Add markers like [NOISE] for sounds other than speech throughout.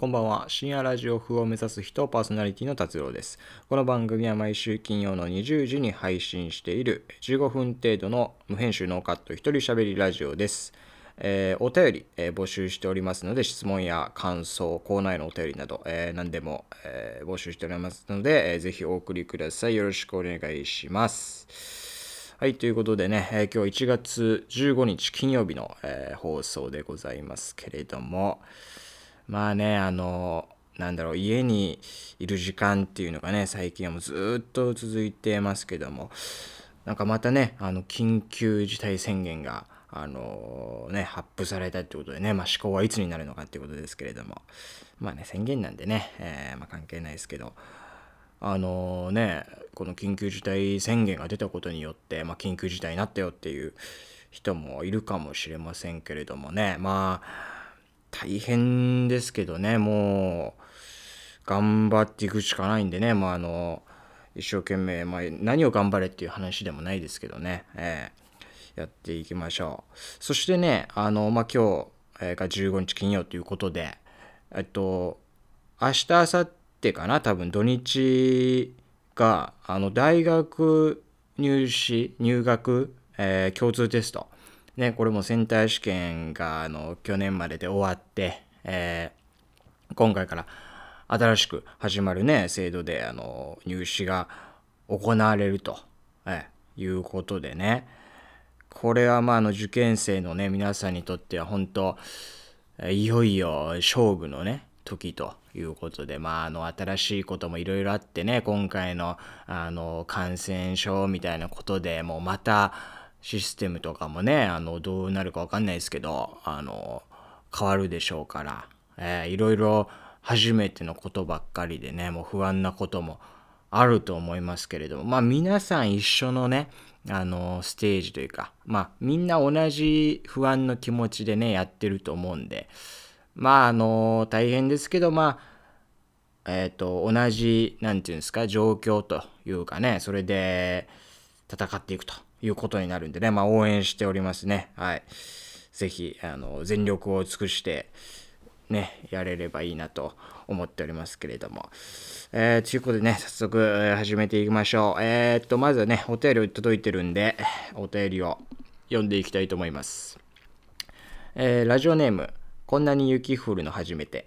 こんばんは。深夜ラジオ風を目指す人、パーソナリティの達郎です。この番組は毎週金曜の20時に配信している15分程度の無編集ノーカット一人喋りラジオです。えーお便り、えー募集しておりますので、質問や感想、コーナーへのお便りなど、えー何でも、え募集しておりますので、えーぜひお送りください。よろしくお願いします。はい、ということでね、えー今日1月15日金曜日の、えー放送でございますけれども、まあね、あの、なんだろう、家にいる時間っていうのがね、最近はもうずっと続いてますけども、なんかまたね、あの、緊急事態宣言が、あのね、発布されたってことでね、まあ、思考はいつになるのかってことですけれども、まあね、宣言なんでね、えーまあ、関係ないですけど、あのね、この緊急事態宣言が出たことによって、まあ、緊急事態になったよっていう人もいるかもしれませんけれどもね、まあ、大変ですけどね、もう、頑張っていくしかないんでね、まあ、あの、一生懸命、まあ、何を頑張れっていう話でもないですけどね、えーやっていきましょう。そしてね、あの、まあ、今日が15日金曜ということで、えっと、明日、明後日かな、多分土日が、あの、大学入試、入学、えー共通テスト。ね、これもセンター試験が、あの、去年までで終わって、えー今回から新しく始まるね、制度で、あの、入試が行われると、えーいうことでね、これはまあ、あの、受験生のね、皆さんにとっては本当、いよいよ勝負のね、時ということで、まあ、あの、新しいこともいろいろあってね、今回の、あの、感染症みたいなことでもうまた、システムとかもね、あの、どうなるかわかんないですけど、あの、変わるでしょうから、えーいろいろ初めてのことばっかりでね、もう不安なこともあると思いますけれども、まあ皆さん一緒のね、あの、ステージというか、まあみんな同じ不安の気持ちでね、やってると思うんで、まああの、大変ですけど、まあ、えっ、と、同じ、なんていうんですか、状況というかね、それで戦っていくということになるんでね、まあ応援しておりますね。はい。ぜひ、あの、全力を尽くして、ね、やれればいいなと思っておりますけれども。えー、ということでね、早速、始めていきましょう。えーっと、まずはね、お便り届いてるんで、お便りを読んでいきたいと思います。えーラジオネーム、こんなに雪降るの初めて。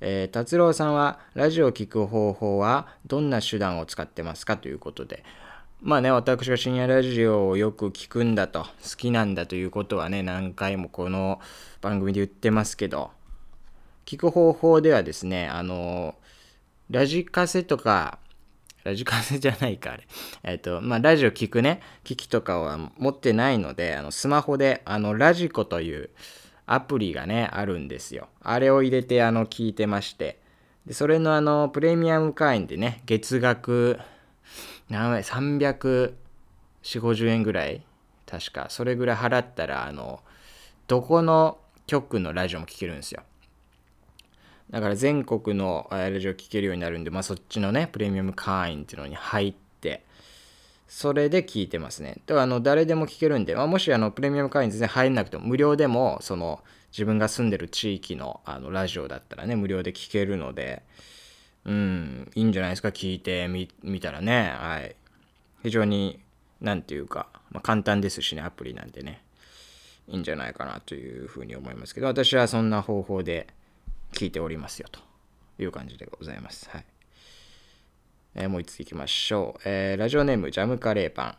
えー達郎さんはラジオを聞く方法はどんな手段を使ってますかということでまあね私が深夜ラジオをよく聞くんだと好きなんだということはね何回もこの番組で言ってますけど聞く方法ではですねあのラジカセとかラジカセじゃないか、あれ。えっ、と、まあ、ラジオ聞くね、機器とかは持ってないので、あの、スマホで、あの、ラジコというアプリがね、あるんですよ。あれを入れて、あの、聞いてまして。で、それの、あの、プレミアム会員でね、月額、何円、300、4、50円ぐらい確か。それぐらい払ったら、あの、どこの局のラジオも聞けるんですよ。だから全国のラジオ聴けるようになるんで、まあ、そっちのね、プレミアム会員っていうのに入って、それで聞いてますね。だからあの誰でも聞けるんで、まあ、もしあのプレミアム会員全然入んなくても無料でもその自分が住んでる地域のあのラジオだったらね無料で聞けるのでうんいいんじゃないですか？聞いてみ見たらね。はい。非常になんていうか、まあ、簡単ですしねアプリなんでね。いいんじゃないかなというふうに思いますけど私はそんな方法で聞いておりますよという感じでございます。はい。えーもう一ついきましょう。えーラジオネーム、ジャムカレーパン。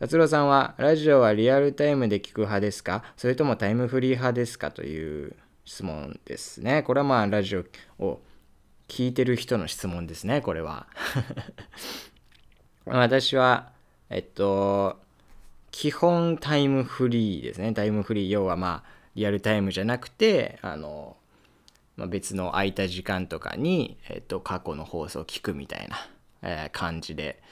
達郎さんは、ラジオはリアルタイムで聞く派ですか？それともタイムフリー派ですか？という質問ですね。これはまあ、ラジオを聞いてる人の質問ですね、これは。[LAUGHS] 私は、えっと、基本タイムフリーですね。タイムフリー、要はまあ、リアルタイムじゃなくて、あの、まあ、別の空いた時間とかに、えっと、過去の放送を聞くみたいな、えー感じで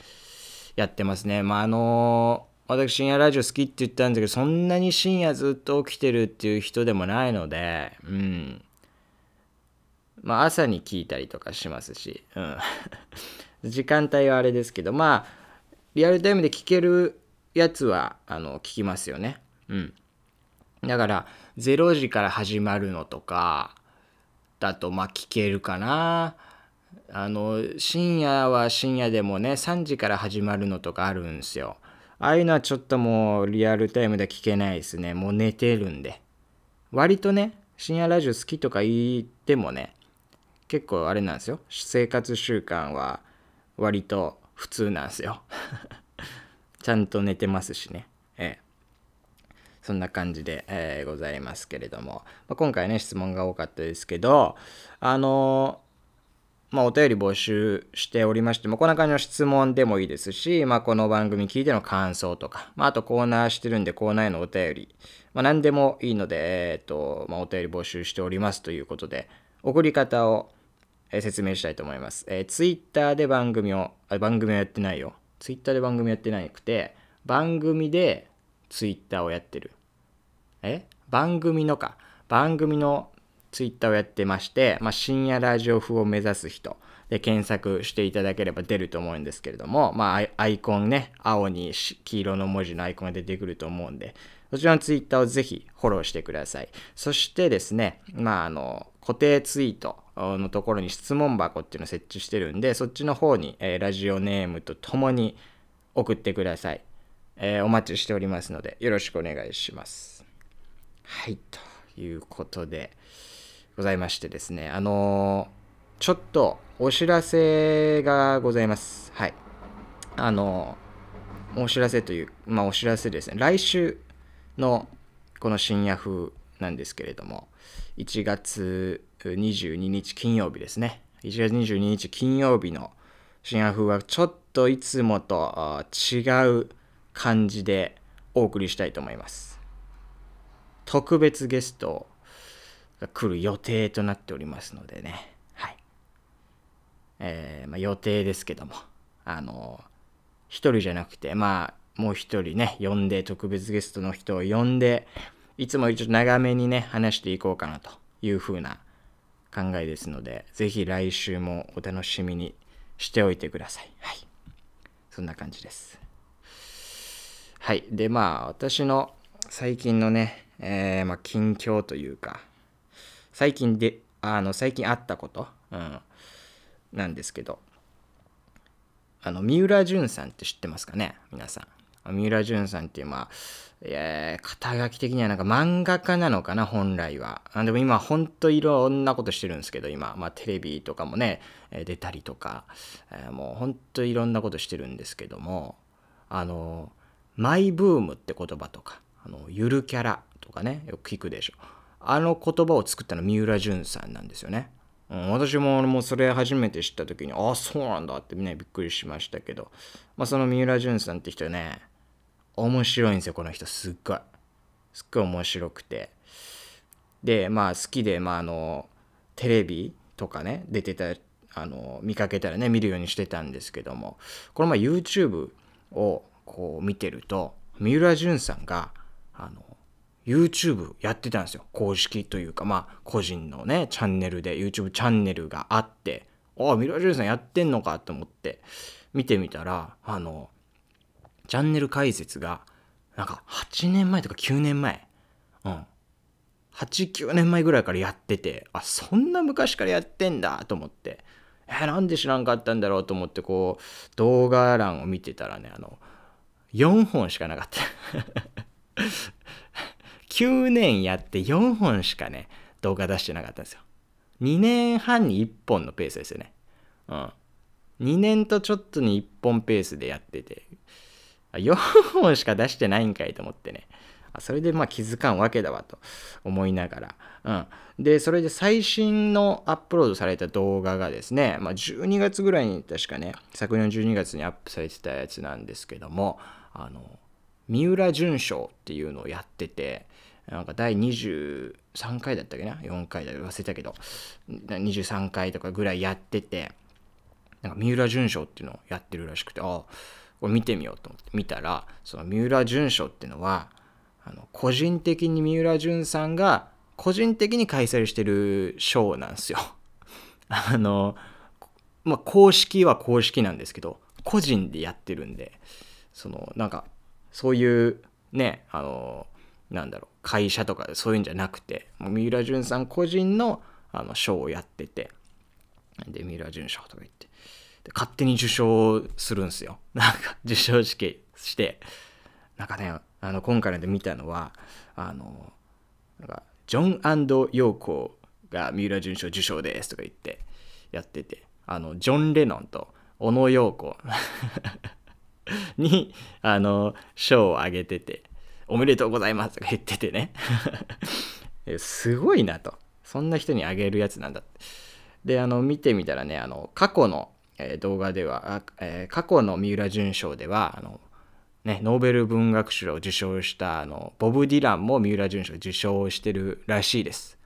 やってますね。まあ、あの私深夜ラジオ好きって言ったんですけど、そんなに深夜ずっと起きてるっていう人でもないので、うん。まあ、朝に聞いたりとかしますし、うん。[LAUGHS] 時間帯はあれですけど、まあ、リアルタイムで聞けるやつは、あの、聞きますよね。うん。だから、0時から始まるのとか、だとまあ聞けるかな。あの深夜は深夜でもね3時から始まるのとかあるんですよ。ああいうのはちょっともうリアルタイムで聞けないですね。もう寝てるんで。割とね、深夜ラジオ好きとか言ってもね、結構あれなんですよ。生活習慣は割と普通なんですよ。[LAUGHS] ちゃんと寝てますしね。ええ。そんな感じで、えー、ございますけれども、まあ、今回ね、質問が多かったですけど、あのまあ、お便り募集しておりましても、こんな感じの質問でもいいですし、まあ、この番組聞いての感想とか、まあ、あとコーナーしてるんでコーナーへのお便り、まあ、何でもいいので、えっ、と、まあ、お便り募集しておりますということで、送り方を、え説明したいと思います。えー、ツイッターで番組を、あ、番組をやってないよ。ツイッターで番組やってなくて、番組でツイッターをやってる。え？番組のか。番組のツイッターをやってまして、まあ、深夜ラジオ風を目指す人で検索していただければ出ると思うんですけれども、まあ、アイコンね、青に黄色の文字のアイコンが出てくると思うんで、そちらのツイッターをぜひフォローしてください。そしてですね、まあ、あの、固定ツイートのところに質問箱っていうのを設置してるんで、そっちの方に、えー、ラジオネームとともに送ってください。えー、お待ちしておりますので、よろしくお願いします。はい、ということで、ございましてですね、あのー、ちょっとお知らせがございます。はい。あの、お知らせという、まあお知らせですね、来週のこの深夜風なんですけれども、1月22日金曜日ですね。1月22日金曜日の深夜風はちょっといつもと違う感じでお送りしたいと思います。特別ゲストが来る予定となっておりますのでね。はい。えー、まあ、予定ですけども、あの、一人じゃなくて、まあ、もう一人ね、呼んで、特別ゲストの人を呼んで、いつもよりちょっと長めにね、話していこうかなというふうな考えですので、ぜひ来週もお楽しみにしておいてください。はい。そんな感じです。はい。で、まあ、私の最近のね、えー、まあ、近況というか、最近で、あの、最近あったこと、うん、なんですけど、あの、三浦淳さんって知ってますかね？皆さん。三浦淳さんっていう、まあ、えー、肩書き的にはなんか漫画家なのかな、本来は。あでも今、ほんといろんなことしてるんですけど、今、まあ、テレビとかもね、え出たりとか、えー、もうほんといろんなことしてるんですけども、あの、マイブームって言葉とか、あの、ゆるキャラとかね、よく聞くでしょ。あの言葉を作ったの三浦淳さんなんですよね。うん、私ももうそれ初めて知った時にああそうなんだってねびっくりしましたけど、まあ、その三浦淳さんって人ね面白いんですよこの人すっごい。すっごい面白くて。でまあ好きでまああのテレビとかね出てたあの見かけたらね見るようにしてたんですけどもこの前 YouTube をこう見てると三浦淳さんがあの YouTube やってたんですよ。公式というか、まあ、個人のね、チャンネルで、YouTube チャンネルがあって、ああ、ミラジュさんやってんのかと思って、見てみたら、あの、チャンネル解説が、なんか8年前とか9年前、うん。8、9年前ぐらいからやってて、あ、そんな昔からやってんだと思って、えー、なんで知らんかったんだろうと思って、こう、動画欄を見てたらね、あの、4本しかなかった。[LAUGHS] 9年やって4本しかね、動画出してなかったんですよ。2年半に1本のペースですよね。うん。2年とちょっとに1本ペースでやってて、4本しか出してないんかいと思ってね。それでまあ気づかんわけだわと思いながら。うん。で、それで最新のアップロードされた動画がですね、まあ、12月ぐらいに確かね、昨年12月にアップされてたやつなんですけども、あの、三浦淳賞っていうのをやってて、なんか第23回だったっけな ?4 回だ忘れたけど、23回とかぐらいやってて、なんか三浦淳賞っていうのをやってるらしくて、ああ、これ見てみようと思って見たら、その三浦淳賞っていうのは、あの個人的に三浦淳さんが個人的に開催してる賞なんですよ。[LAUGHS] あの、まあ、公式は公式なんですけど、個人でやってるんで、その、なんか、そういうね、あの、なんだろう、会社とかでそういうんじゃなくて、三浦淳さん個人のあの賞をやっててで三浦淳賞とか言ってで勝手に受賞するんですよ。[LAUGHS] なんか受賞式してなんかねあの今回ので見たのはあのなんかジョンヨーコが三浦淳賞受賞ですとか言ってやっててあのジョン・レノンと小野陽子にあの賞をあげてておめでとうございますとか言っててね [LAUGHS] すごいなとそんな人にあげるやつなんだであの見てみたらねあの過去の、え、動画では、え、過去の三浦淳賞ではあのね、ノーベル文学賞を受賞したあのボブ・ディランも三浦淳賞受賞してるらしいです。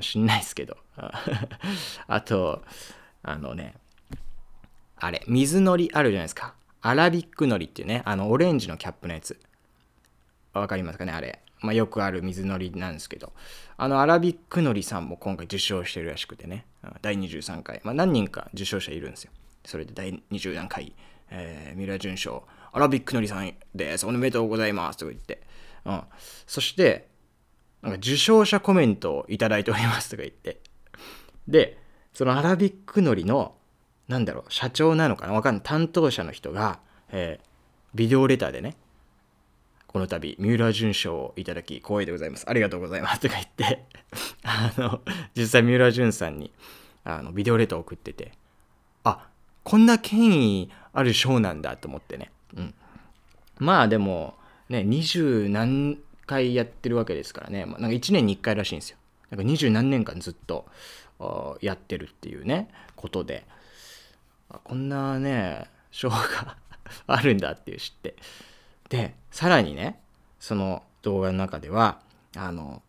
知んないですけど。[LAUGHS] あと、あのね、あれ、水のりあるじゃないですか。アラビックのりっていうね、あの、オレンジのキャップのやつ。わかりますかね、あれ。まあ、よくある水のりなんですけど、あの、アラビックのりさんも今回受賞してるらしくてね、第23回。まあ、何人か受賞者いるんですよ。それで第23回、えー、ミラー準賞、アラビックのりさんです。おめでとうございます。とか言って。うん。そして、なんか受賞者コメントをいただいておりますとか言って。で、そのアラビックのりの、なんだろう、社長なのかな？わかんない。担当者の人が、えー、ビデオレターでね、この度、三浦淳賞をいただき、光栄でございます。ありがとうございます。とか言って [LAUGHS] あの、実際三浦淳さんに、あの、ビデオレターを送ってて、あ、こんな権威ある賞なんだと思ってね。うん。まあでも、ね、二十何回やってるわけですからね、まあ、なんか1年に1回らしいんですよ。なんか二十何年間ずっとやってるっていうね、ことで、こんなね、賞が [LAUGHS] あるんだっていう知って。で、さらにね、その動画の中では、あの、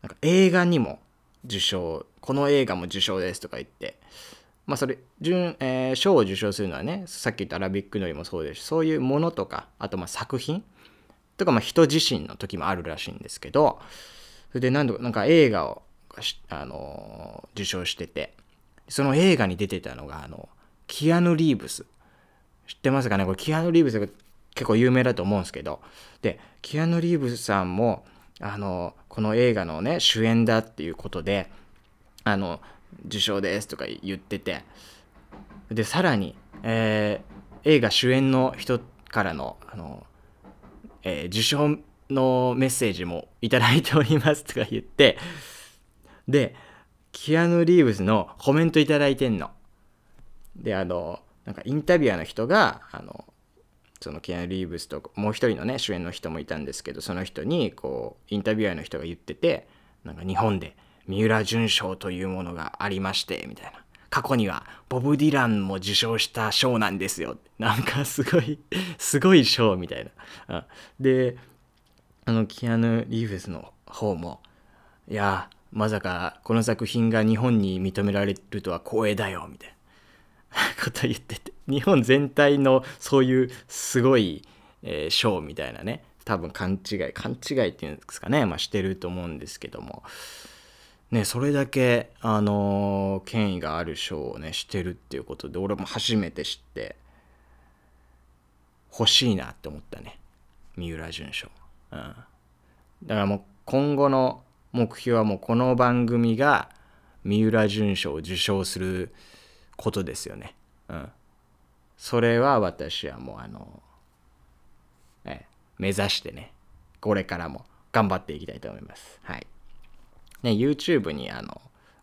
なんか映画にも受賞、この映画も受賞ですとか言って、まあそれ、順、えー、賞を受賞するのはね、さっき言ったアラビックのりもそうですし、そういうものとか、あとまあ作品とかまあ人自身の時もあるらしいんですけど、それで何度か、なんか映画を、あの、受賞してて、その映画に出てたのが、あの、キアヌ・リーブス。知ってますかね？これ、キアヌ・リーブスが結構有名だと思うんですけど、で、キアヌ・リーブスさんも、あの、この映画のね、主演だっていうことで、あの、受賞ですとか言ってて。でさらに、えー、映画主演の人からのあの、えー、受賞のメッセージもいただいておりますとか言って。でキアヌ・リーブスのコメントいただいてんの。であのなんかインタビュアーの人があのそのキアヌ・リーブスともう一人のね主演の人もいたんですけどその人にこうインタビュアーの人が言っててなんか日本で三浦淳賞というものがありましてみたいな。過去にはボブ・ディランも受賞した賞なんですよ。なんかすごい [LAUGHS] すごい賞みたいな。であのキアヌ・リーフェスの方もいやまさかこの作品が日本に認められるとは光栄だよみたいなこと言ってて。日本全体のそういうすごい、えー、賞みたいなね多分勘違い勘違いっていうんですかねまあしてると思うんですけどもね、それだけ、あのー、権威がある賞をね、してるっていうことで、俺も初めて知って、欲しいなって思ったね。三浦淳賞。うん。だからもう今後の目標はもうこの番組が三浦淳賞を受賞することですよね。うん。それは私はもうあの、え、目指してね、これからも頑張っていきたいと思います。はい。ね、YouTube にあの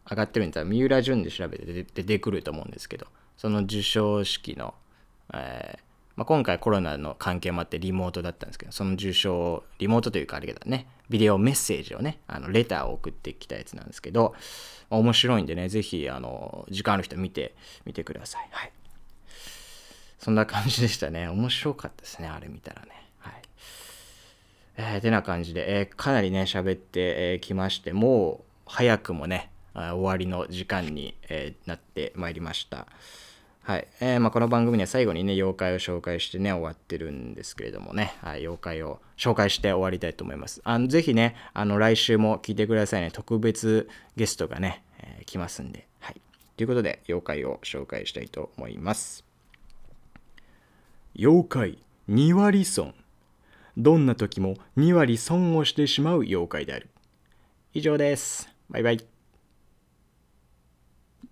上がってるんだったら三浦淳で調べて出てくると思うんですけどその授賞式の、えーまあ、今回コロナの関係もあってリモートだったんですけどその受賞リモートというかあれだねビデオメッセージをねあのレターを送ってきたやつなんですけど、面白いんでねぜひあの時間ある人見てみてくださいはいそんな感じでしたね面白かったですねあれ見たらねはいえー、てな感じで、えー、かなりね、喋ってき、えー、まして、もう早くもね、終わりの時間に、えー、なってまいりました。はい。えー、まあ、この番組には最後にね、妖怪を紹介してね、終わってるんですけれどもね、はい、妖怪を紹介して終わりたいと思います。あのぜひね、あの、来週も聞いてくださいね。特別ゲストがね、えー、来ますんで。はい。ということで、妖怪を紹介したいと思います。妖怪2割損。どんな時も2割損をしてしまう妖怪である。以上です。バイバイ。